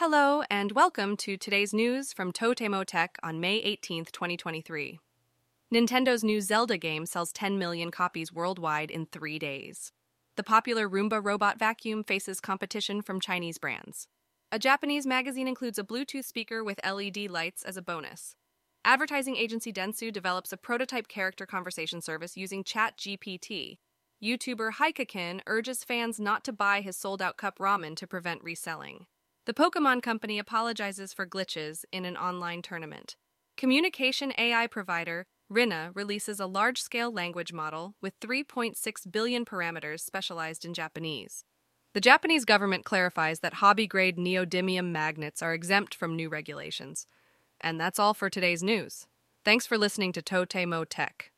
Hello, and welcome to today's news from Totemo Tech on May 18th, 2023. Nintendo's new Zelda game sells 10 million copies worldwide in three days. The popular Roomba robot vacuum faces competition from Chinese brands. A Japanese magazine includes a Bluetooth speaker with LED lights as a bonus. Advertising agency Dentsu develops a prototype character conversation service using ChatGPT. YouTuber Hikakin urges fans not to buy his sold out cup ramen to prevent reselling. The Pokemon Company apologizes for glitches in an online tournament. Communication AI provider rinna releases a large scale language model with 3.6 billion parameters specialized in Japanese. The Japanese government clarifies that hobby grade neodymium magnets are exempt from new regulations. And that's all for today's news. Thanks for listening to Totemo Tech.